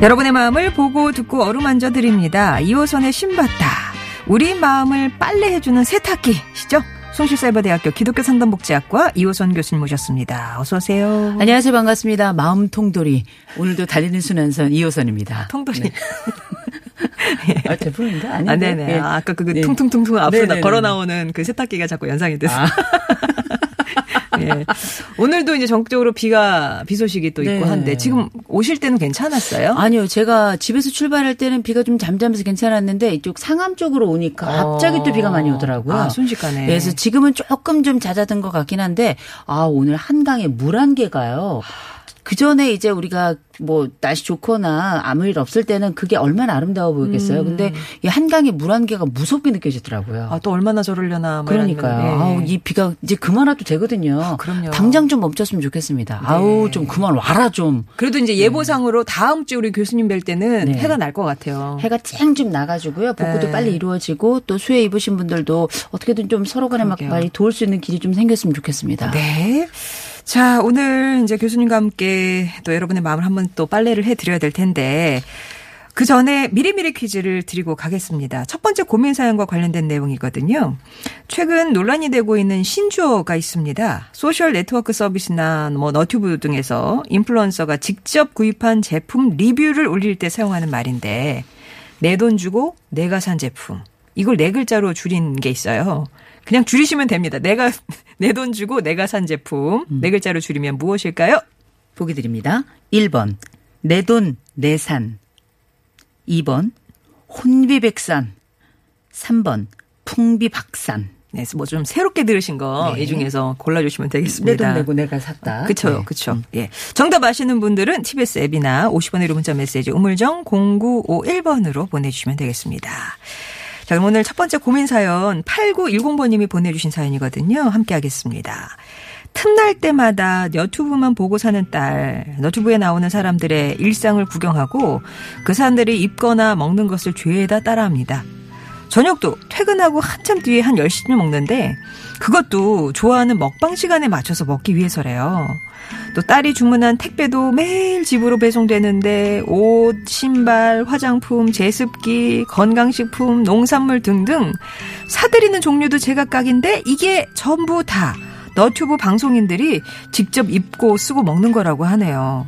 여러분의 마음을 보고 듣고 어루만져 드립니다. 2호선의 신받다. 우리 마음을 빨래해주는 세탁기시죠? 송실사이버대학교 기독교 상담복지학과 이호선 교수님 모셨습니다. 어서 오세요. 안녕하세요. 반갑습니다. 마음 통돌이. 오늘도 달리는 순환선 이호선입니다. 통돌이. 네. 아, 제품인가? 아닌데? 아, 네네. 예. 아, 아까 그 네. 퉁퉁퉁퉁 앞으로 네네네. 걸어 나오는 그 세탁기가 자꾸 연상이 됐어요. 아, 예. 오늘도 이제 전국적으로 비가 비 소식이 또 있고 네. 한데 지금 오실 때는 괜찮았어요? 아니요. 제가 집에서 출발할 때는 비가 좀 잠잠해서 괜찮았는데 이쪽 상암 쪽으로 오니까 갑자기 또 비가 많이 오더라고요. 아, 순식간에. 그래서 지금은 조금 좀 잦아든 것 같긴 한데 아, 오늘 한강에 물 한 개가요. 그 전에 이제 우리가 뭐 날씨 좋거나 아무 일 없을 때는 그게 얼마나 아름다워 보이겠어요. 근데 이 한강에 물한 개가 무섭게 느껴지더라고요. 음. 아, 또 얼마나 이런 그러니까요. 예. 아우, 이 비가 이제 그만 와도 되거든요. 그럼요. 당장 좀 멈췄으면 좋겠습니다. 아우, 좀 그만 와라 좀. 그래도 이제 예보상으로 다음 주 우리 교수님 뵐 때는 네. 해가 날 것 같아요. 해가 쨍 좀 나가지고요. 복구도 네. 빨리 이루어지고 또 수해 입으신 분들도 어떻게든 좀 서로 간에 막. 빨리 도울 수 있는 길이 좀 생겼으면 좋겠습니다. 네. 자, 오늘 이제 교수님과 함께 또 여러분의 마음을 한번 또 빨래를 해 드려야 될 텐데 그 전에 미리미리 퀴즈를 드리고 가겠습니다. 첫 번째 고민 사연과 관련된 내용이거든요. 최근 논란이 되고 있는 신조어가 있습니다. 소셜 네트워크 서비스나 뭐 너튜브 등에서 인플루언서가 직접 구입한 제품 리뷰를 올릴 때 사용하는 말인데 내 돈 주고 내가 산 제품. 이걸 네 글자로 줄인 게 있어요. 그냥 줄이시면 됩니다. 내가 내 돈 주고 내가 산 제품 네 글자로 줄이면 무엇일까요? 보기 드립니다. 1번 내 돈 내산 2번 혼비백산 3번 풍비박산 네, 뭐좀 새롭게 들으신 거이 네. 중에서 골라주시면 내 되겠습니다. 돈 내고 내가 샀다. 그쵸, 네. 그쵸. 예. 정답 아시는 분들은 TBS 앱이나 50원의 문자 메시지 우물정 0951번으로 보내주시면 되겠습니다. 자, 그럼 오늘 첫 번째 고민 사연 8910번님이 보내주신 사연이거든요. 함께 하겠습니다. 틈날 때마다 너튜브만 보고 사는 딸, 너튜브에 나오는 사람들의 일상을 구경하고 그 사람들이 입거나 먹는 것을 죄에다 따라합니다. 저녁도 퇴근하고 한참 뒤에 한 10시쯤 먹는데 그것도 좋아하는 먹방 시간에 맞춰서 먹기 위해서래요. 또 딸이 주문한 택배도 매일 집으로 배송되는데 옷, 신발, 화장품, 제습기, 건강식품, 농산물 등등 사들이는 종류도 제각각인데 이게 전부 다 너튜브 방송인들이 직접 입고 쓰고 먹는 거라고 하네요.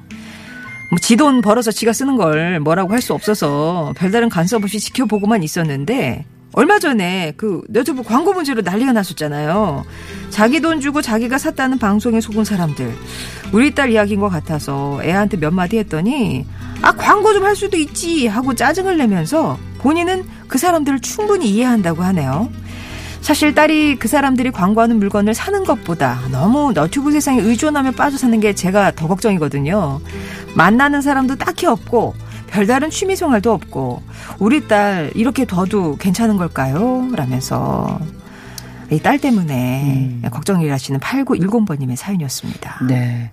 뭐 지돈 벌어서 지가 쓰는 걸 뭐라고 할 수 없어서 별다른 간섭 없이 지켜보고만 있었는데 얼마 전에 그 너튜브 광고 문제로 난리가 났었잖아요. 자기 돈 주고 자기가 샀다는 방송에 속은 사람들. 우리 딸 이야기인 것 같아서 애한테 몇 마디 했더니 아 광고 좀 할 수도 있지 하고 짜증을 내면서 본인은 그 사람들을 충분히 이해한다고 하네요. 사실 딸이 그 사람들이 광고하는 물건을 사는 것보다 너무 너튜브 세상에 의존하며 빠져 사는 게 제가 더 걱정이거든요. 만나는 사람도 딱히 없고 별다른 취미 생활도 없고 우리 딸 이렇게 둬도 괜찮은 걸까요? 라면서 이 딸 때문에 걱정을 하시는 8910번님의 사연이었습니다. 네.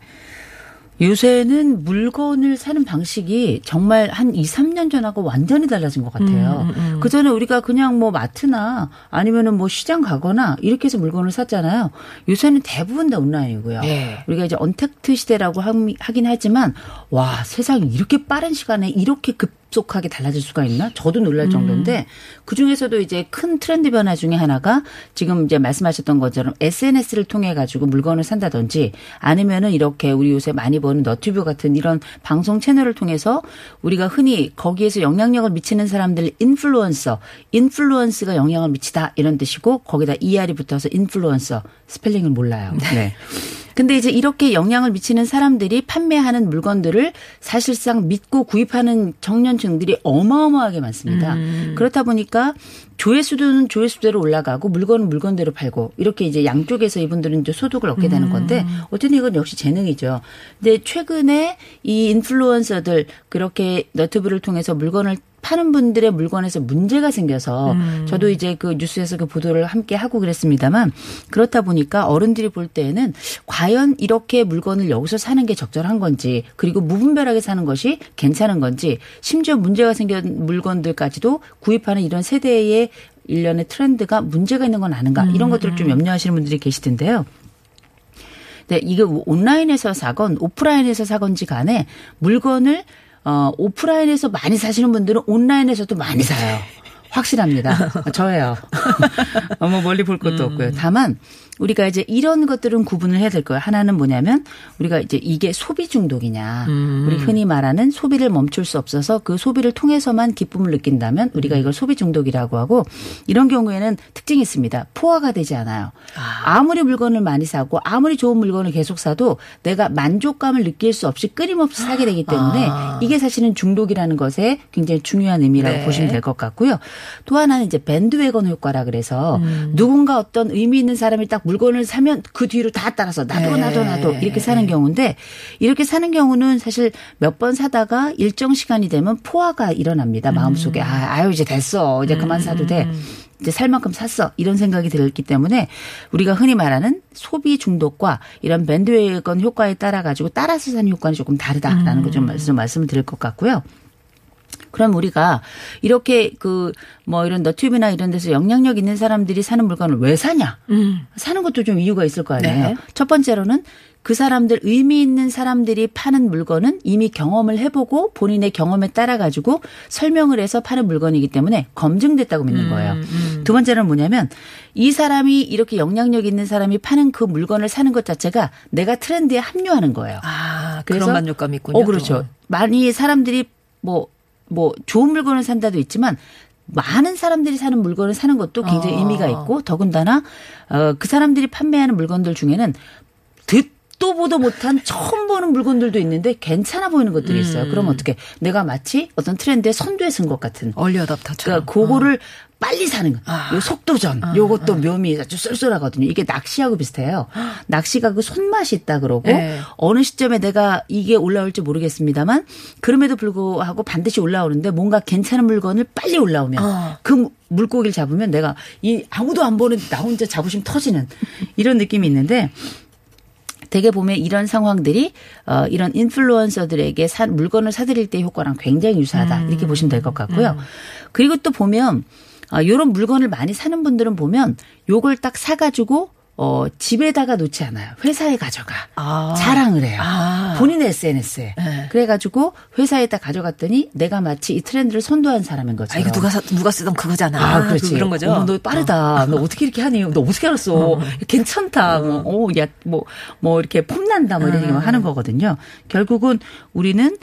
요새는 물건을 사는 방식이 정말 한 2, 3년 전하고 완전히 달라진 것 같아요. 음, 음, 음. 그 전에 우리가 그냥 뭐 마트나 아니면은 뭐 시장 가거나 이렇게 해서 물건을 샀잖아요. 요새는 대부분 다 온라인이고요. 네. 우리가 이제 언택트 시대라고 함- 하긴 하지만 와, 세상이 이렇게 빠른 시간에 이렇게 급 속하게 달라질 수가 있나? 저도 놀랄 정도인데 그 중에서도 이제 큰 트렌드 변화 중에 하나가 지금 이제 말씀하셨던 것처럼 SNS를 통해 가지고 물건을 산다든지 아니면은 이렇게 우리 요새 많이 보는 너튜브 같은 이런 방송 채널을 통해서 우리가 흔히 거기에서 영향력을 미치는 사람들 인플루언서, influence가 영향을 미치다 이런 뜻이고 거기다 ER이 붙어서 인플루언서 스펠링을 몰라요. 네. 근데 이제 이렇게 영향을 미치는 사람들이 판매하는 물건들을 사실상 믿고 구입하는 청년층들이 어마어마하게 많습니다. 음. 그렇다 보니까 조회수는 조회수대로 올라가고 물건은 물건대로 팔고 이렇게 이제 양쪽에서 이분들은 이제 소득을 얻게 되는 건데 음. 어쨌든 이건 역시 재능이죠. 근데 최근에 이 인플루언서들 그렇게 너튜브를 통해서 물건을 파는 분들의 물건에서 문제가 생겨서 음. 저도 이제 그 뉴스에서 그 보도를 함께 하고 그랬습니다만 그렇다 보니까 어른들이 볼 때에는 과연 이렇게 물건을 여기서 사는 게 적절한 건지 그리고 무분별하게 사는 것이 괜찮은 건지 심지어 문제가 생긴 물건들까지도 구입하는 이런 세대의 일련의 트렌드가 문제가 있는 건 아닌가 이런 것들을 좀 염려하시는 분들이 계시던데요. 네, 이게 온라인에서 사건 오프라인에서 사건지 간에 물건을 어, 오프라인에서 많이 사시는 분들은 온라인에서도 많이 사요. 확실합니다. 저예요. 너무 멀리 볼 것도 없고요. 다만 우리가 이제 이런 것들은 구분을 해야 될 거예요. 하나는 뭐냐면 우리가 이제 이게 소비 중독이냐. 우리 흔히 말하는 소비를 멈출 수 없어서 그 소비를 통해서만 기쁨을 느낀다면 우리가 이걸 소비 중독이라고 하고 이런 경우에는 특징이 있습니다. 포화가 되지 않아요. 아 무리 물건을 많이 사고 아무리 좋은 물건을 계속 사도 내가 만족감을 느낄 수 없이 끊임없이 사게 되기 때문에 이게 사실은 중독이라는 것에 굉장히 중요한 의미라고 네. 보시면 될 것 같고요. 또 하나는 이제 밴드웨건 효과라 그래서 음. 누군가 어떤 의미 있는 사람이 딱 물건을 사면 그 뒤로 다 따라서 나도 네. 나도 나도 이렇게 사는 경우인데 이렇게 사는 경우는 사실 몇 번 사다가 일정 시간이 되면 포화가 일어납니다. 마음속에 아, 아유 이제 됐어. 이제 그만 사도 돼. 이제 살 만큼 샀어. 이런 생각이 들기 때문에 우리가 흔히 말하는 소비 중독과 이런 밴드웨건 효과에 따라 가지고 따라서 사는 효과는 조금 다르다라는 걸좀 말씀, 말씀을 드릴 것 같고요. 그럼 우리가 이렇게 그 뭐 이런 너튜브나 이런 데서 영향력 있는 사람들이 사는 물건을 왜 사냐? 사는 것도 좀 이유가 있을 거 아니에요. 네. 첫 번째로는 그 사람들 의미 있는 사람들이 파는 물건은 이미 경험을 해보고 본인의 경험에 따라 가지고 설명을 해서 파는 물건이기 때문에 검증됐다고 믿는 거예요. 두 번째는 뭐냐면 이 사람이 이렇게 영향력 있는 사람이 파는 그 물건을 사는 것 자체가 내가 트렌드에 합류하는 거예요. 아, 그래서- 그런 만족감이 있군요. 어, 그렇죠. 많이 사람들이 뭐, 뭐, 좋은 물건을 산다도 있지만, 많은 사람들이 사는 물건을 사는 것도 굉장히 어. 의미가 있고, 더군다나, 어, 그 사람들이 판매하는 물건들 중에는 듣도 보도 못한 처음 보는 물건들도 있는데 괜찮아 보이는 것들이 있어요. 음. 그럼 어떻게, 내가 마치 어떤 트렌드에 선두에 쓴것 같은. 얼리 어답터처럼. 그러니까 그거를 빨리 사는 거. 아. 요 속도전. 요것도 묘미 아주 쏠쏠하거든요. 이게 낚시하고 비슷해요. 낚시가 그 손맛이 있다 그러고 네. 어느 시점에 내가 이게 올라올지 모르겠습니다만 그럼에도 불구하고 반드시 올라오는데 뭔가 괜찮은 물건을 빨리 올라오면 어. 그 물고기를 잡으면 내가 이 아무도 안 보는 나 혼자 잡으시면 터지는 이런 느낌이 있는데 대개 보면 이런 상황들이 어 이런 인플루언서들에게 사, 물건을 사드릴 때 효과랑 굉장히 유사하다 이렇게 보시면 될 것 같고요. 그리고 또 보면 아 요런 물건을 많이 사는 분들은 보면 요걸 딱 사가지고 어 집에다가 놓지 않아요. 회사에 가져가 아. 자랑을 해요. 아. 본인의 SNS에 네. 그래가지고 회사에다 가져갔더니 내가 마치 이 트렌드를 선도한 사람인 아, 것처럼. 이거 누가 사, 누가 쓰던 그거잖아. 아, 그렇지. 그런 거죠. 어머, 너 빠르다. 너 어떻게 이렇게 하니? 너 어떻게 알았어? 괜찮다. 뭐, 어, 야, 뭐, 뭐, 이렇게 폼난다. 뭐, 이런 얘기 하는 거거든요. 결국은 우리는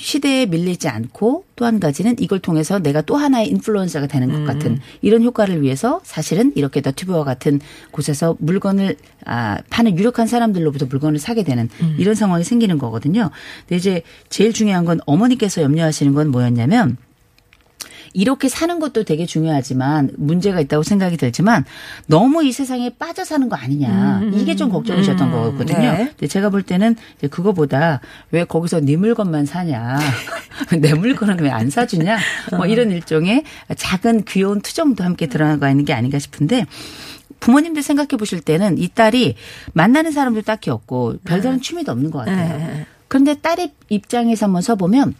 시대에 밀리지 않고 또 한 가지는 이걸 통해서 내가 또 하나의 인플루언서가 되는 것 같은 이런 효과를 위해서 사실은 이렇게 너튜브와 같은 곳에서 물건을 아, 파는 유력한 사람들로부터 물건을 사게 되는 이런 상황이 생기는 거거든요. 근데 이제 제일 중요한 건 어머니께서 염려하시는 건 뭐였냐면 이렇게 사는 것도 되게 중요하지만 문제가 있다고 생각이 들지만 너무 이 세상에 빠져 사는 거 아니냐 이게 좀 걱정이셨던 거거든요. 네. 근데 제가 볼 때는 그거보다 왜 거기서 네 물건만 사냐 내 물건은 왜 안 사주냐 뭐 이런 일종의 작은 귀여운 투정도 함께 드러나가 있는 게 아닌가 싶은데 부모님들 생각해 보실 때는 이 딸이 만나는 사람도 딱히 없고 별다른 취미도 없는 것 같아요. 네. 그런데 딸의 입장에서 한번 서보면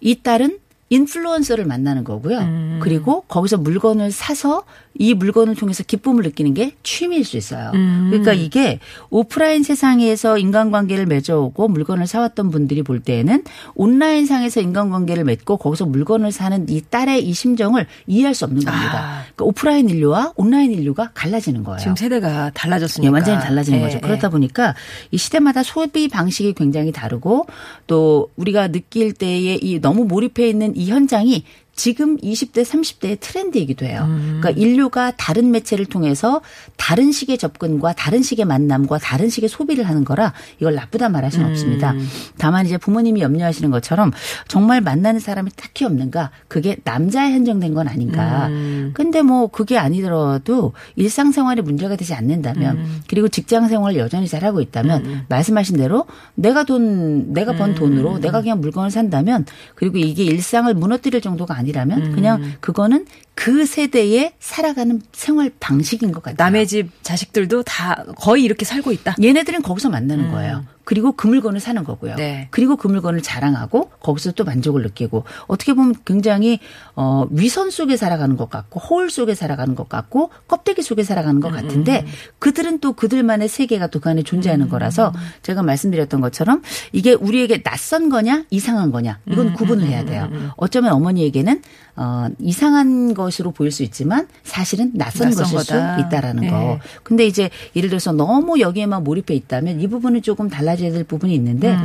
이 딸은 인플루언서를 만나는 거고요. 음. 그리고 거기서 물건을 사서 이 물건을 통해서 기쁨을 느끼는 게 취미일 수 있어요. 음. 그러니까 이게 오프라인 세상에서 인간관계를 맺어오고 물건을 사왔던 분들이 볼 때에는 온라인 상에서 인간관계를 맺고 거기서 물건을 사는 이 딸의 이 심정을 이해할 수 없는 겁니다. 아. 그러니까 오프라인 인류와 온라인 인류가 갈라지는 거예요. 지금 세대가 달라졌으니까. 예, 완전히 달라지는 예, 거죠. 예. 그렇다 보니까 이 시대마다 소비 방식이 굉장히 다르고 또 우리가 느낄 때에 이 너무 몰입해 있는 이 현장이 지금 20대, 30대의 트렌드이기도 해요. 그러니까 인류가 다른 매체를 통해서 다른 식의 접근과 다른 식의 만남과 다른 식의 소비를 하는 거라 이걸 나쁘다 말할 수는 없습니다. 다만 이제 부모님이 염려하시는 것처럼 정말 만나는 사람이 딱히 없는가? 그게 남자에 한정된 건 아닌가? 근데 뭐 그게 아니더라도 일상생활에 문제가 되지 않는다면 그리고 직장 생활을 여전히 잘하고 있다면 말씀하신 대로 내가 돈 내가 번 돈으로 내가 그냥 물건을 산다면 그리고 이게 일상을 무너뜨릴 정도가 아니라면 그냥 그거는 그 세대에 살아가는 생활 방식인 것 같아요. 남의 집 자식들도 다 거의 이렇게 살고 있다. 얘네들은 거기서 만나는 거예요. 그리고 그 물건을 사는 거고요. 네. 그리고 그 물건을 자랑하고 거기서 또 만족을 느끼고 어떻게 보면 굉장히 어 위선 속에 살아가는 것 같고 허울 속에 살아가는 것 같고 껍데기 속에 살아가는 것 같은데 그들은 또 그들만의 세계가 또 그 안에 존재하는 거라서 제가 말씀드렸던 것처럼 이게 우리에게 낯선 거냐 이상한 거냐 이건 구분을 해야 돼요. 어쩌면 어머니에게는 어 이상한 것으로 보일 수 있지만 사실은 낯선, 낯선 것일 거다. 수 있다라는 네. 거. 근데 이제 예를 들어서 너무 여기에만 몰입해 있다면 이 부분은 조금 달라 져야 될 부분이 있는데 음.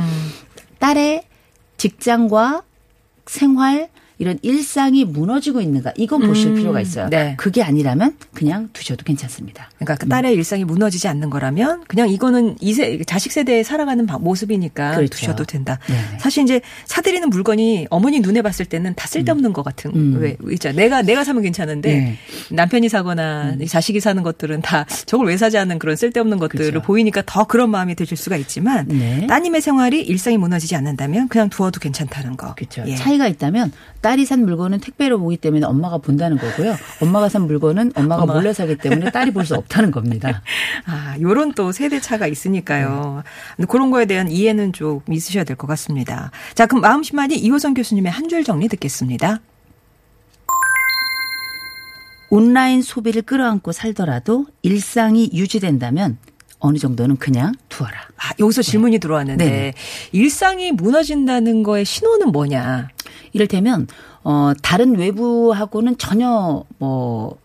딸의 직장과 생활 이런 일상이 무너지고 있는가 이건 보실 필요가 있어요. 네. 그게 아니라면 그냥 두셔도 괜찮습니다. 그러니까 그 딸의 일상이 무너지지 않는 거라면 그냥 이거는 이세 자식 세대에 살아가는 방- 모습이니까 그렇죠. 두셔도 된다. 네네. 사실 이제 사들이는 물건이 어머니 눈에 봤을 때는 다 쓸데없는 것 같은 음. 왜 있잖아. 내가 내가 사면 괜찮은데 네. 남편이 사거나 자식이 사는 것들은 다 저걸 왜 사지 않는 그런 쓸데없는 것들을 그렇죠. 보이니까 더 그런 마음이 드실 수가 있지만 네. 따님의 생활이 일상이 무너지지 않는다면 그냥 두어도 괜찮다는 거. 그렇죠. 예. 차이가 있다면 딸이 산 물건은 택배로 보기 때문에 엄마가 본다는 거고요. 엄마가 산 물건은 엄마가 엄마가. 몰래 사기 때문에 딸이 볼 수 없다는 겁니다. 아, 요런 또 세대 차가 있으니까요. 근데 그런 거에 대한 이해는 좀 있으셔야 될 것 같습니다. 자, 그럼 마음심만이 이호선 교수님의 한 줄 정리 듣겠습니다. 온라인 소비를 끌어안고 살더라도 일상이 유지된다면 어느 정도는 그냥 두어라. 아, 여기서 질문이 들어왔는데 네. 일상이 무너진다는 거의 신호는 뭐냐? 이를테면 어 다른 외부하고는 전혀 뭐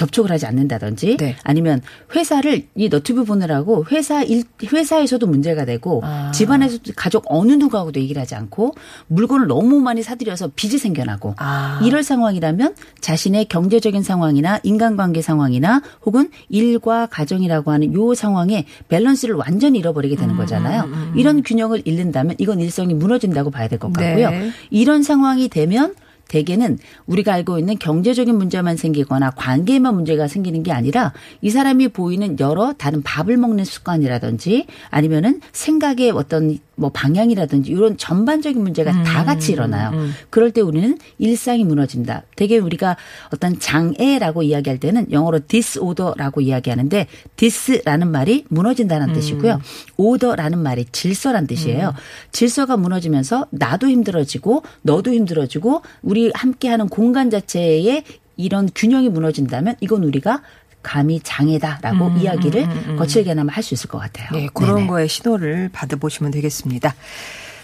접촉을 하지 않는다든지 네. 아니면 회사를 이 너튜브 보느라고 회사 일 회사에서도 문제가 되고 아. 집안에서도 가족 어느 누구하고도 얘기를 하지 않고 물건을 너무 많이 사들여서 빚이 생겨나고 아. 이럴 상황이라면 자신의 경제적인 상황이나 인간관계 상황이나 혹은 일과 가정이라고 하는 요 상황에 밸런스를 완전히 잃어버리게 음, 되는 거잖아요. 이런 균형을 잃는다면 이건 일성이 무너진다고 봐야 될 것 같고요. 네. 이런 상황이 되면 대개는 우리가 알고 있는 경제적인 문제만 생기거나 관계에만 문제가 생기는 게 아니라 이 사람이 보이는 여러 다른 밥을 먹는 습관이라든지 아니면은 생각의 어떤 뭐 방향이라든지 이런 전반적인 문제가 음, 다 같이 일어나요. 그럴 때 우리는 일상이 무너진다. 되게 우리가 어떤 장애라고 이야기할 때는 영어로 disorder라고 이야기하는데 dis라는 말이 무너진다는 뜻이고요. order라는 말이 질서란 뜻이에요. 질서가 무너지면서 나도 힘들어지고 너도 힘들어지고 우리 함께하는 공간 자체에 이런 균형이 무너진다면 이건 우리가 감히 장애다라고 이야기를 거칠게나마 할 수 있을 것 같아요. 네, 그런 네네. 거에 신호를 받아보시면 되겠습니다.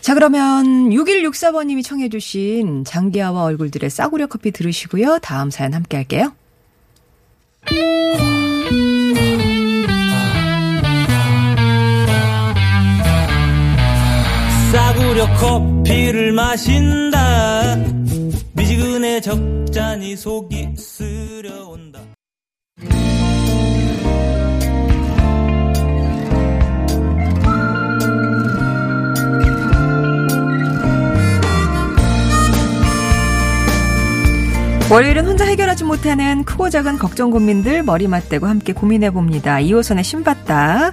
자, 그러면 6164번님이 청해주신 장기하와 얼굴들의 싸구려 커피 들으시고요. 다음 사연 함께 할게요. 싸구려 커피를 마신다 미지근해 적잖이 속이 쓰려온다 월요일은 혼자 해결하지 못하는 크고 작은 걱정 고민들 머리 맞대고 함께 고민해 봅니다. 2호선의 신받다.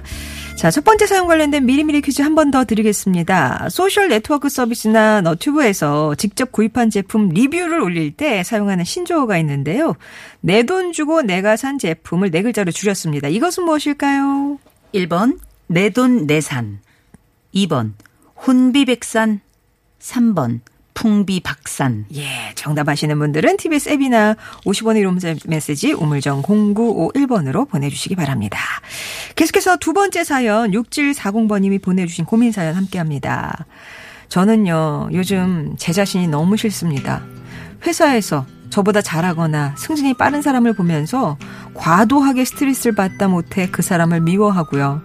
자, 첫 번째 사연 관련된 미리미리 퀴즈 한 번 더 드리겠습니다. 소셜 네트워크 서비스나 너튜브에서 직접 구입한 제품 리뷰를 올릴 때 사용하는 신조어가 있는데요. 내 돈 주고 내가 산 제품을 네 글자로 줄였습니다. 이것은 무엇일까요? 1번 내 돈 내산 2번 혼비백산 3번 풍비 박산 예, 정답 아시는 분들은 TBS 앱이나 50원의 이름 메시지 우물정 0951번으로 보내주시기 바랍니다. 계속해서 두 번째 사연 6740번님이 보내주신 고민 사연 함께합니다. 저는요 요즘 제 자신이 너무 싫습니다. 회사에서 저보다 잘하거나 승진이 빠른 사람을 보면서 과도하게 스트레스를 받다 못해 그 사람을 미워하고요.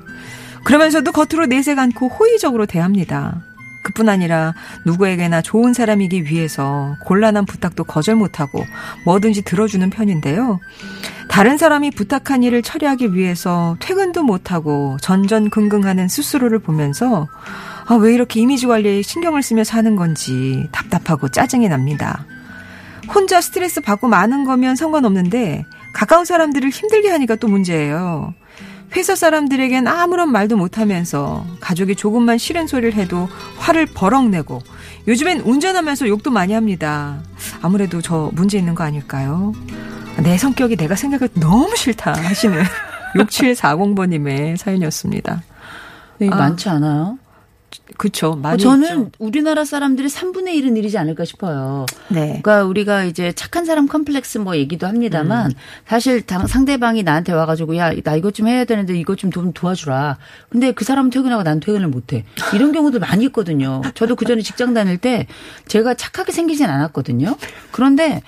그러면서도 겉으로 내색 않고 호의적으로 대합니다. 그뿐 아니라 누구에게나 좋은 사람이기 위해서 곤란한 부탁도 거절 못하고 뭐든지 들어주는 편인데요. 다른 사람이 부탁한 일을 처리하기 위해서 퇴근도 못하고 전전긍긍하는 스스로를 보면서 아, 왜 이렇게 이미지 관리에 신경을 쓰며 사는 건지 답답하고 짜증이 납니다. 혼자 스트레스 받고 많은 거면 상관없는데 가까운 사람들을 힘들게 하니까 또 문제예요. 회사 사람들에겐 아무런 말도 못하면서 가족이 조금만 싫은 소리를 해도 화를 버럭 내고 요즘엔 운전하면서 욕도 많이 합니다. 아무래도 저 문제 있는 거 아닐까요? 내 성격이 내가 생각해도 너무 싫다 하시는 6740번님의 사연이었습니다. 이게 아. 많지 않아요? 어, 많이 저는 있죠. 우리나라 사람들이 3분의 1은 일이지 않을까 싶어요. 네. 그러니까 우리가 이제 착한 사람 컴플렉스 뭐 얘기도 음. 합니다만 사실 당- 상대방이 나한테 와가지고 야 나 이것 좀 해야 되는데 이것 좀 좀 도와주라. 근데 그 사람은 퇴근하고 난 퇴근을 못해. 이런 경우도 많이 있거든요. 저도 그 전에 직장 다닐 때 제가 착하게 생기진 않았거든요. 그런데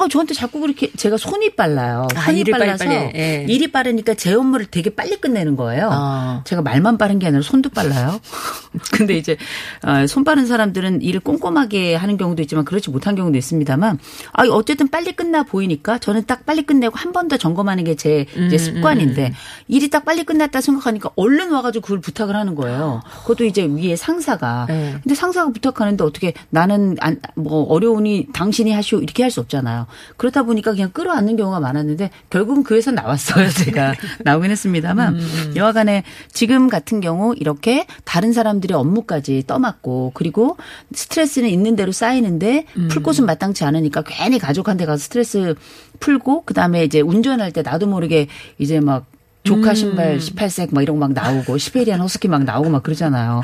아, 저한테 자꾸 그렇게 제가 손이 빨라요. 아, 손이 일을 빨라서 빨리빨리, 예. 일이 빠르니까 제 업무를 되게 빨리 끝내는 거예요. 아. 제가 말만 빠른 게 아니라 손도 빨라요. 근데 이제 어, 손 빠른 사람들은 일을 꼼꼼하게 하는 경우도 있지만 그렇지 못한 경우도 있습니다만 아 어쨌든 빨리 끝나 보이니까 저는 딱 빨리 끝내고 한 번 더 점검하는 게제 음, 습관인데 일이 딱 빨리 끝났다 생각하니까 얼른 와가지고 그걸 부탁을 하는 거예요. 그것도 이제 위에 상사가. 네. 근데 상사가 부탁하는데 어떻게 나는 안, 뭐 어려우니 당신이 하시오 이렇게 할 수 없잖아요. 그렇다 보니까 그냥 끌어안는 경우가 많았는데 결국은 그 회사 나왔어요. 제가. 나오긴 했습니다만. 여하간에 지금 같은 경우 이렇게 다른 사람들의 업무까지 떠맡고 그리고 스트레스는 있는 대로 쌓이는데 풀 곳은 마땅치 않으니까 괜히 가족한테 가서 스트레스 풀고 그다음에 이제 운전할 때 나도 모르게 이제 막 조카 신발 18색 막 이런 거 막 나오고 시베리안 허스키 막 나오고 막 그러잖아요.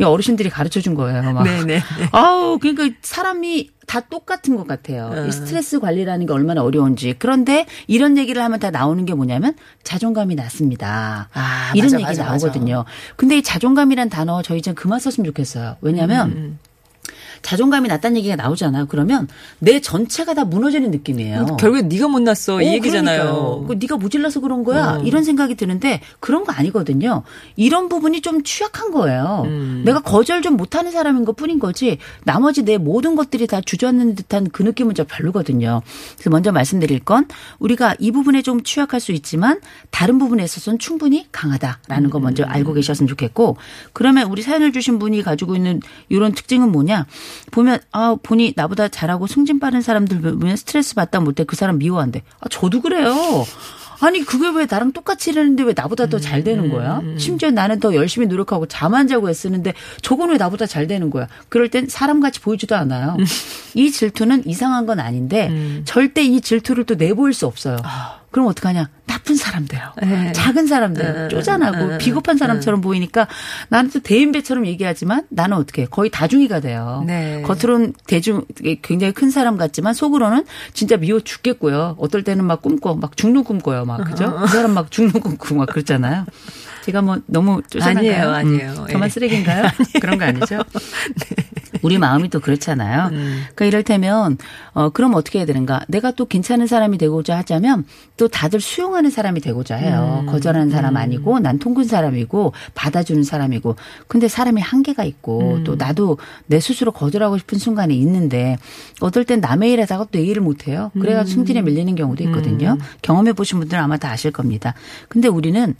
이 어르신들이 가르쳐 준 거예요. 막. 네네. 아우 그러니까 사람이 다 똑같은 것 같아요. 이 스트레스 관리라는 게 얼마나 어려운지. 그런데 이런 얘기를 하면 다 나오는 게 뭐냐면 자존감이 낮습니다. 아, 이런 맞아, 얘기 맞아, 나오거든요. 근데 이 자존감이란 단어 저희 좀 그만 썼으면 좋겠어요. 왜냐하면 음, 자존감이 낮다는 얘기가 나오잖아요. 그러면 내 전체가 다 무너지는 느낌이에요. 결국에 네가 못났어 이 어, 얘기잖아요. 그러니까요. 그 네가 모질라서 그런 거야. 어. 이런 생각이 드는데 그런 거 아니거든요. 이런 부분이 좀 취약한 거예요. 음. 내가 거절 좀 못하는 사람인 것 뿐인 거지. 나머지 내 모든 것들이 다 주저앉는 듯한 그 느낌은 저 별로거든요. 그래서 먼저 말씀드릴 건 우리가 이 부분에 좀 취약할 수 있지만 다른 부분에 있어서는 충분히 강하다라는 거 먼저 알고 계셨으면 좋겠고 그러면 우리 사연을 주신 분이 가지고 있는 이런 특징은 뭐냐 보면 아 보니 나보다 잘하고 승진 빠른 사람들 보면 스트레스 받다 못해 그 사람 미워한대. 아 저도 그래요. 아니 그게 왜 나랑 똑같이 일하는데 왜 나보다 더 잘 되는 거야? 심지어 나는 더 열심히 노력하고 잠 안 자고 애쓰는데 저건 왜 나보다 잘 되는 거야? 그럴 땐 사람같이 보이지도 않아요. 이 질투는 이상한 건 아닌데 절대 이 질투를 또 내보일 수 없어요. 그럼 어떡하냐? 나쁜 사람 돼요. 네. 작은 사람들 쪼잔하고 비겁한 사람처럼 보이니까 나는 또 대인배처럼 얘기하지만 나는 어떻게 해? 거의 다중이가 돼요. 네. 겉으로는 대중 굉장히 큰 사람 같지만 속으로는 진짜 미워 죽겠고요. 어떨 때는 막 꿈꿔 막 죽는 꿈 꿔요. 막 그죠? 그 사람 막 죽는 꿈 꾸고 막 그렇잖아요. 제가 뭐 너무 쪼잔한가요? 아니에요, 아니에요. 저만 예. 쓰레기인가요? 그런 거 아니죠? 우리 마음이 또 그렇잖아요. 음. 그러니까 이럴테면 어 그럼 어떻게 해야 되는가? 내가 또 괜찮은 사람이 되고자 하자면 또 다들 수용하는 사람이 되고자 해요. 음. 거절하는 사람 아니고 난 통근 사람이고 받아주는 사람이고. 근데 사람이 한계가 있고 음. 또 나도 내 스스로 거절하고 싶은 순간이 있는데 어떨 땐 남의 일 하다가 또내 일을 못 해요. 그래가지고 승진에 밀리는 경우도 있거든요. 경험해 보신 분들은 아마 다 아실 겁니다. 근데 우리는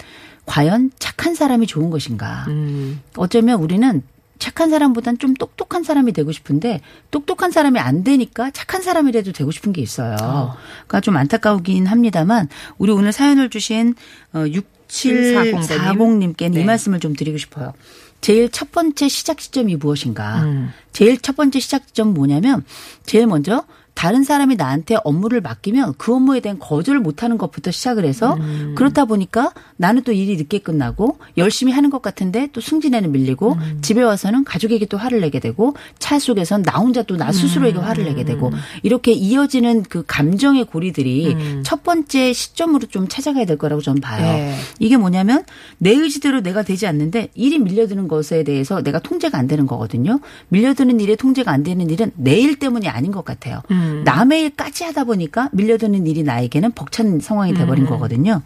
과연 착한 사람이 좋은 것인가? 음. 어쩌면 우리는 착한 사람보단 좀 똑똑한 사람이 되고 싶은데 똑똑한 사람이 안 되니까 착한 사람이라도 되고 싶은 게 있어요. 그러니까 좀 안타까우긴 합니다만 우리 오늘 사연을 주신 어 6740님께는 네. 이 말씀을 좀 드리고 싶어요. 제일 첫 번째 시작 지점이 무엇인가? 음. 제일 첫 번째 시작 지점은 뭐냐면 제일 먼저 다른 사람이 나한테 업무를 맡기면 그 업무에 대한 거절을 못하는 것부터 시작을 해서 음. 그렇다 보니까 나는 또 일이 늦게 끝나고 열심히 하는 것 같은데 또 승진에는 밀리고 음. 집에 와서는 가족에게 또 화를 내게 되고 차 속에선 나 혼자 또 나 스스로에게 화를 내게 되고 음. 이렇게 이어지는 그 감정의 고리들이 첫 번째 시점으로 좀 찾아가야 될 거라고 저는 봐요. 네. 이게 뭐냐면 내 의지대로 내가 되지 않는데 일이 밀려드는 것에 대해서 내가 통제가 안 되는 거거든요. 밀려드는 일에 통제가 안 되는 일은 내 일 때문이 아닌 것 같아요. 남의 일까지 하다 보니까 밀려드는 일이 나에게는 벅찬 상황이 돼버린 거거든요.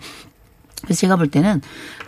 그래서 제가 볼 때는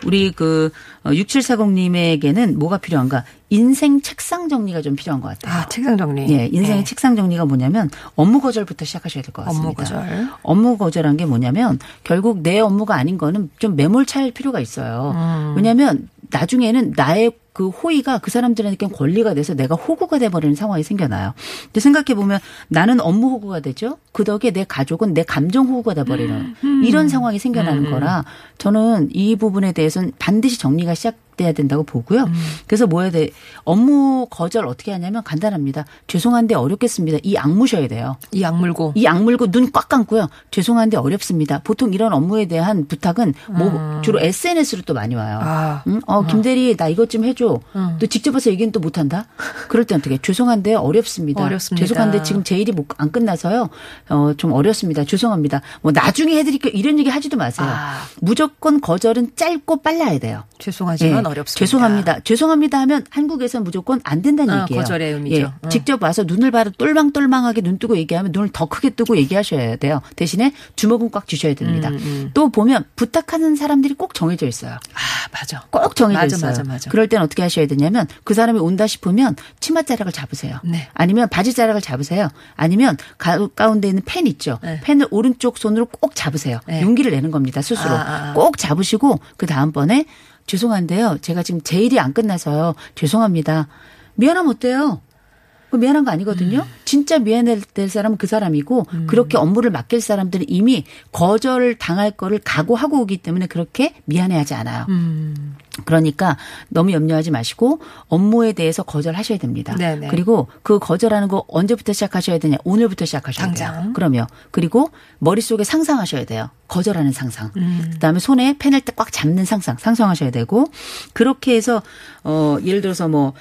우리 그 6740님에게는 뭐가 필요한가? 인생 책상 정리가 좀 필요한 것 같아요. 아, 책상 정리. 예, 인생의 네. 책상 정리가 뭐냐면 업무 거절부터 시작하셔야 될 것 같습니다. 업무 거절. 업무 거절한 게 뭐냐면 결국 내 업무가 아닌 거는 좀 매몰차일 필요가 있어요. 음. 왜냐하면 나중에는 나의 그 호의가 그 사람들에게 권리가 돼서 내가 호구가 돼버리는 상황이 생겨나요. 근데 생각해 보면 나는 업무 호구가 되죠. 그 덕에 내 가족은 내 감정 호구가 돼버리는 음. 이런 상황이 생겨나는 거라 저는 이 부분에 대해서는 반드시 정리가 시작. 돼야 된다고 보고요. 음. 그래서 뭐 해야 돼? 업무 거절 어떻게 하냐면 간단합니다. 죄송한데 어렵겠습니다. 이 악무셔야 돼요. 이 악물고. 이 악물고 눈 꽉 감고요. 죄송한데 어렵습니다. 보통 이런 업무에 대한 부탁은 뭐 주로 SNS로 또 많이 와요. 아. 응? 어, 김대리 나 이것 좀 해줘. 또 직접 와서 얘기는 또 못한다. 그럴 땐 어떻게? 죄송한데 어렵습니다. 어렵습니다. 죄송한데 지금 제 일이 못- 안 끝나서요. 어, 좀 어렵습니다. 죄송합니다. 뭐 나중에 해드릴게요. 이런 얘기 하지도 마세요. 아. 무조건 거절은 짧고 빨라야 돼요. 죄송하지만 예, 어렵습니다. 죄송합니다. 죄송합니다 하면 한국에서 무조건 안 된다는 아, 얘기예요. 거절의 의미죠. 예, 어. 직접 와서 눈을 봐도 똘망똘망하게 눈 뜨고 얘기하면 눈을 더 크게 뜨고 얘기하셔야 돼요. 대신에 주먹은 꽉 쥐셔야 됩니다. 음, 또 보면 부탁하는 사람들이 꼭 정해져 있어요. 아, 맞아. 꼭 정해져 맞아, 있어요. 맞아, 맞아. 그럴 땐 어떻게 하셔야 되냐면 그 사람이 온다 싶으면 치맛자락을 잡으세요. 네. 아니면 바지자락을 잡으세요. 아니면 가, 가운데 있는 펜 있죠. 네. 펜을 오른쪽 손으로 꼭 잡으세요. 네. 용기를 내는 겁니다. 스스로. 아, 아, 아. 꼭 잡으시고 그 다음번에 죄송한데요. 제가 지금 제 일이 안 끝나서요. 죄송합니다. 미안하면 어때요? 그 미안한 거 아니거든요. 음. 진짜 미안할 될 사람은 그 사람이고 그렇게 업무를 맡길 사람들은 이미 거절 당할 거를 각오하고 오기 때문에 그렇게 미안해하지 않아요. 음. 그러니까 너무 염려하지 마시고 업무에 대해서 거절하셔야 됩니다. 네네. 그리고 그 거절하는 거 언제부터 시작하셔야 되냐? 오늘부터 시작하셔야 당장. 돼요. 그럼요. 그리고 머릿속에 상상하셔야 돼요. 거절하는 상상. 음. 그다음에 손에 펜을 꽉 잡는 상상. 상상하셔야 되고 그렇게 해서 어 예를 들어서 뭐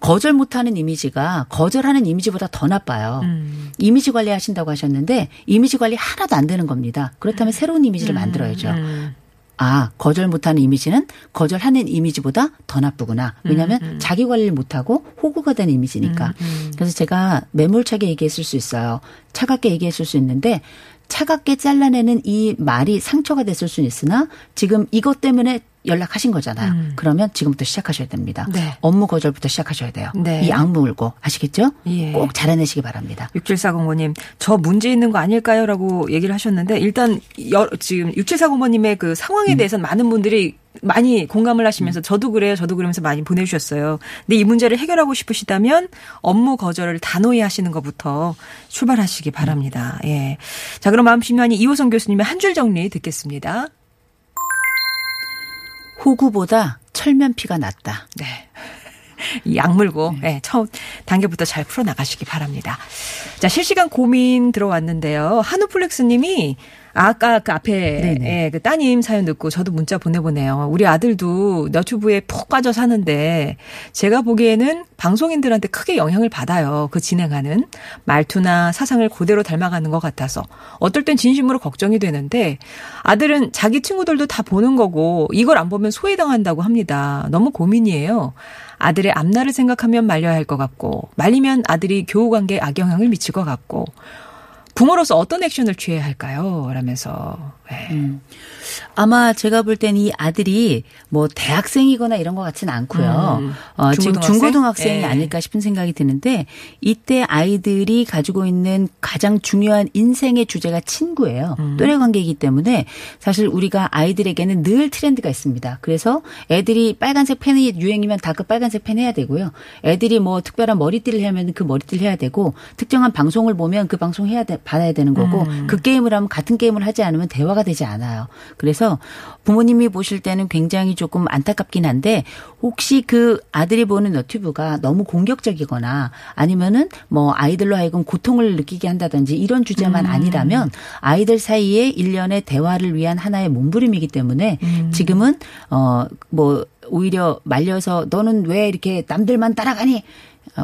거절 못하는 이미지가 거절하는 이미지보다 더 나빠요. 음. 이미지 관리 하신다고 하셨는데 이미지 관리 하나도 안 되는 겁니다. 그렇다면 새로운 이미지를 만들어야죠. 음. 아, 거절 못하는 이미지는 거절하는 이미지보다 더 나쁘구나. 왜냐하면 음, 자기 관리를 못하고 호구가 된 이미지니까. 그래서 제가 매몰차게 얘기했을 수 있어요. 차갑게 얘기했을 수 있는데 차갑게 잘라내는 이 말이 상처가 됐을 수는 있으나 지금 이것 때문에 연락하신 거잖아요. 그러면 지금부터 시작하셔야 됩니다. 음. 네. 업무 거절부터 시작하셔야 돼요. 네. 이 악물고 아시겠죠? 예. 꼭 잘해내시기 바랍니다. 6740번님, 저 문제 있는 거 아닐까요? 라고 얘기를 하셨는데, 일단, 여- 지금 6740번님의 그 상황에 음. 대해서 많은 분들이 많이 공감을 하시면서 저도 그래요, 저도 그러면서 많이 보내주셨어요. 근데 이 문제를 해결하고 싶으시다면 업무 거절을 단호히 하시는 것부터 출발하시기 바랍니다. 예. 자, 그럼 마음 심란히 이호성 교수님의 한 줄 정리 듣겠습니다. 호구보다 철면피가 낫다. 네. 이 악물고 네, 처음 단계부터 잘 풀어 나가시기 바랍니다. 자 실시간 고민 들어왔는데요. 한우플렉스님이 아까 그 앞에 네네. 예, 그 따님 사연 듣고 저도 문자 보내보네요. 우리 아들도 너튜브에 푹 빠져 사는데 제가 보기에는 방송인들한테 크게 영향을 받아요. 그 진행하는 말투나 사상을 그대로 닮아가는 것 같아서 어떨 땐 진심으로 걱정이 되는데 아들은 자기 친구들도 다 보는 거고 이걸 안 보면 소외당한다고 합니다. 너무 고민이에요. 아들의 앞날을 생각하면 말려야 할 것 같고 말리면 아들이 교우 관계에 악영향을 미칠 것 같고 부모로서 어떤 액션을 취해야 할까요? 라면서 네. 음. 아마 제가 볼 땐 이 아들이 뭐 대학생이거나 이런 것 같지는 않고요. 음. 어, 지금 중고등학생? 중고등학생이 예. 아닐까 싶은 생각이 드는데 이때 아이들이 가지고 있는 가장 중요한 인생의 주제가 친구예요. 음. 또래 관계이기 때문에 사실 우리가 아이들에게는 늘 트렌드가 있습니다. 그래서 애들이 빨간색 펜이 유행이면 다 그 빨간색 펜 해야 되고요. 애들이 뭐 특별한 머리띠를 하면 그 머리띠를 해야 되고 특정한 방송을 보면 그 방송 해야 돼, 받아야 되는 거고 음. 그 게임을 하면 같은 게임을 하지 않으면 대화가 되지 않아요. 그래서 부모님이 보실 때는 굉장히 조금 안타깝긴 한데 혹시 그 아들이 보는 너튜브가 너무 공격적이거나 아니면은 뭐 아이들로 하여금 고통을 느끼게 한다든지 이런 주제만 아니라면 아이들 사이에 일련의 대화를 위한 하나의 몸부림이기 때문에 지금은 어뭐 오히려 말려서 너는 왜 이렇게 남들만 따라가니? 어,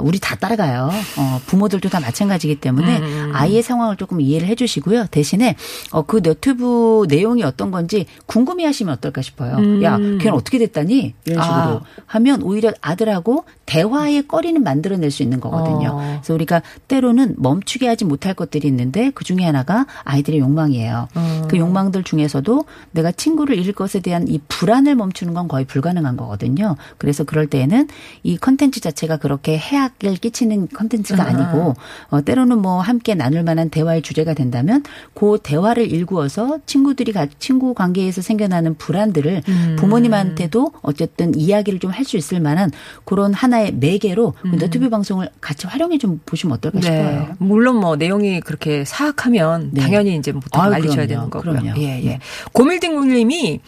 우리 다 따라가요. 어, 부모들도 다 마찬가지이기 때문에 아이의 상황을 조금 이해를 해 주시고요. 대신에 어, 그 너튜브 내용이 어떤 건지 궁금해 하시면 어떨까 싶어요. 야, 걔는 어떻게 됐다니? 이런 식으로 아. 하면 오히려 아들하고 대화의 거리는 만들어낼 수 있는 거거든요. 어. 그래서 우리가 때로는 멈추게 하지 못할 것들이 있는데 그 중에 하나가 아이들의 욕망이에요. 음. 그 욕망들 중에서도 내가 친구를 잃을 것에 대한 이 불안을 멈추는 건 거의 불가능한 거거든요. 그래서 그럴 때에는 이 컨텐츠 자체가 그렇게 해악을 끼치는 컨텐츠가 아니고 어, 때로는 뭐 함께 나눌 만한 대화의 주제가 된다면 그 대화를 일구어서 친구들이 가- 친구 관계에서 생겨나는 불안들을 음. 부모님한테도 어쨌든 이야기를 좀 할 수 있을 만한 그런 하나 의 매개로 그 너튜브 방송을 같이 활용해 좀 보시면 어떨까 싶어요. 네. 물론 뭐 내용이 그렇게 사악하면 네. 당연히 이제 보통 말리셔야 그럼요. 되는 거고요. 그럼요. 예, 예. 고밀딩 님이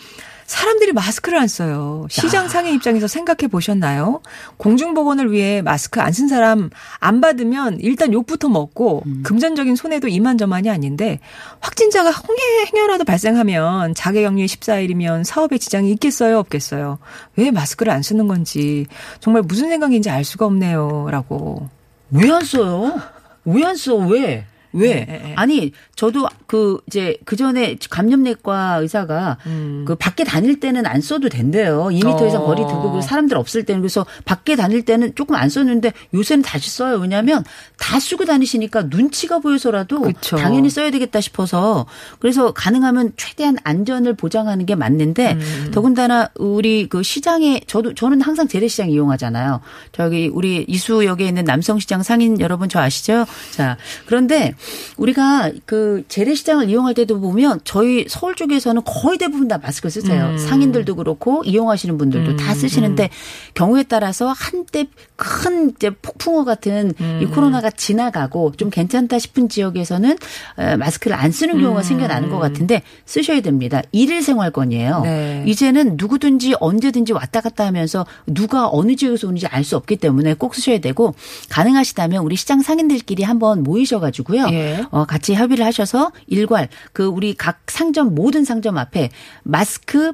사람들이 마스크를 안 써요. 시장 상인 입장에서 생각해 보셨나요? 공중보건을 위해 마스크 안 쓴 사람 안 받으면 일단 욕부터 먹고 음. 금전적인 손해도 이만저만이 아닌데 확진자가 홍해 행여라도 발생하면 자가격리 14일이면 사업에 지장이 있겠어요, 없겠어요? 왜 마스크를 안 쓰는 건지 정말 무슨 생각인지 알 수가 없네요라고. 왜 안 써요? 왜 안 써? 왜? 왜? 네, 네. 아니, 저도 그, 이제, 그 전에 감염내과 의사가 그 밖에 다닐 때는 안 써도 된대요. 2미터 이상 어. 거리 두고 그 사람들 없을 때는. 그래서 밖에 다닐 때는 조금 안 썼는데 요새는 다시 써요. 왜냐면 다 쓰고 다니시니까 눈치가 보여서라도 그쵸. 당연히 써야 되겠다 싶어서 그래서 가능하면 최대한 안전을 보장하는 게 맞는데 음. 더군다나 우리 그 시장에 저도 저는 항상 재래시장 이용하잖아요. 저기 우리 이수역에 있는 남성시장 상인 여러분 저 아시죠? 자 그런데 우리가 그 재래시장을 이용할 때도 보면 저희 서울 쪽에서는 거의 대부분 다 마스크 쓰세요. 음. 상인들도 그렇고 이용하시는 분들도 다 쓰시는데 경우에 따라서 한때 큰 이제 폭풍우 같은 음. 이 코로나가 지나가고 좀 괜찮다 싶은 지역에서는 어, 마스크를 안 쓰는 경우가 생겨나는 것 같은데 쓰셔야 됩니다. 일일 생활권이에요. 네. 이제는 누구든지 언제든지 왔다 갔다 하면서 누가 어느 지역에서 오는지 알 수 없기 때문에 꼭 쓰셔야 되고 가능하시다면 우리 시장 상인들끼리 한번 모이셔가지고요. 예. 어, 같이 협의를 하셔서 일괄 그 우리 각 상점 모든 상점 앞에 마스크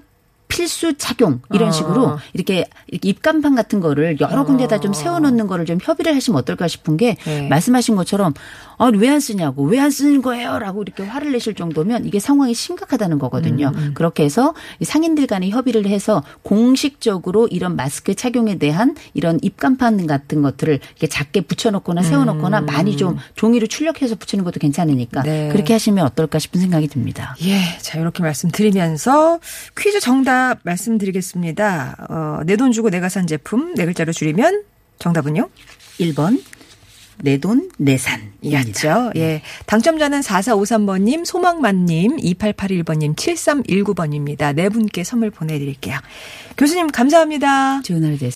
필수 착용 이런 어. 식으로 이렇게, 이렇게 입간판 같은 거를 여러 군데다 좀 세워놓는 거를 좀 협의를 하시면 어떨까 싶은 게 네. 말씀하신 것처럼 아, 왜 안 쓰냐고 왜 안 쓰는 거예요? 라고 이렇게 화를 내실 정도면 이게 상황이 심각하다는 거거든요. 음, 그렇게 해서 이 상인들 간에 협의를 해서 공식적으로 이런 마스크 착용에 대한 이런 입간판 같은 것들을 이렇게 작게 붙여놓거나 세워놓거나 많이 좀 종이로 출력해서 붙이는 것도 괜찮으니까 음. 네. 그렇게 하시면 어떨까 싶은 생각이 듭니다. 예, 자 이렇게 말씀드리면서 퀴즈 정답 말씀드리겠습니다. 어, 내 돈 주고 내가 산 제품 네 글자로 줄이면 정답은요? 1번 내돈 내산. 였죠. 예. 당첨자는 4453번님, 소망만님, 2881번님, 7319번입니다. 네 분께 선물 보내드릴게요. 교수님 감사합니다. 좋은 하루 되세요.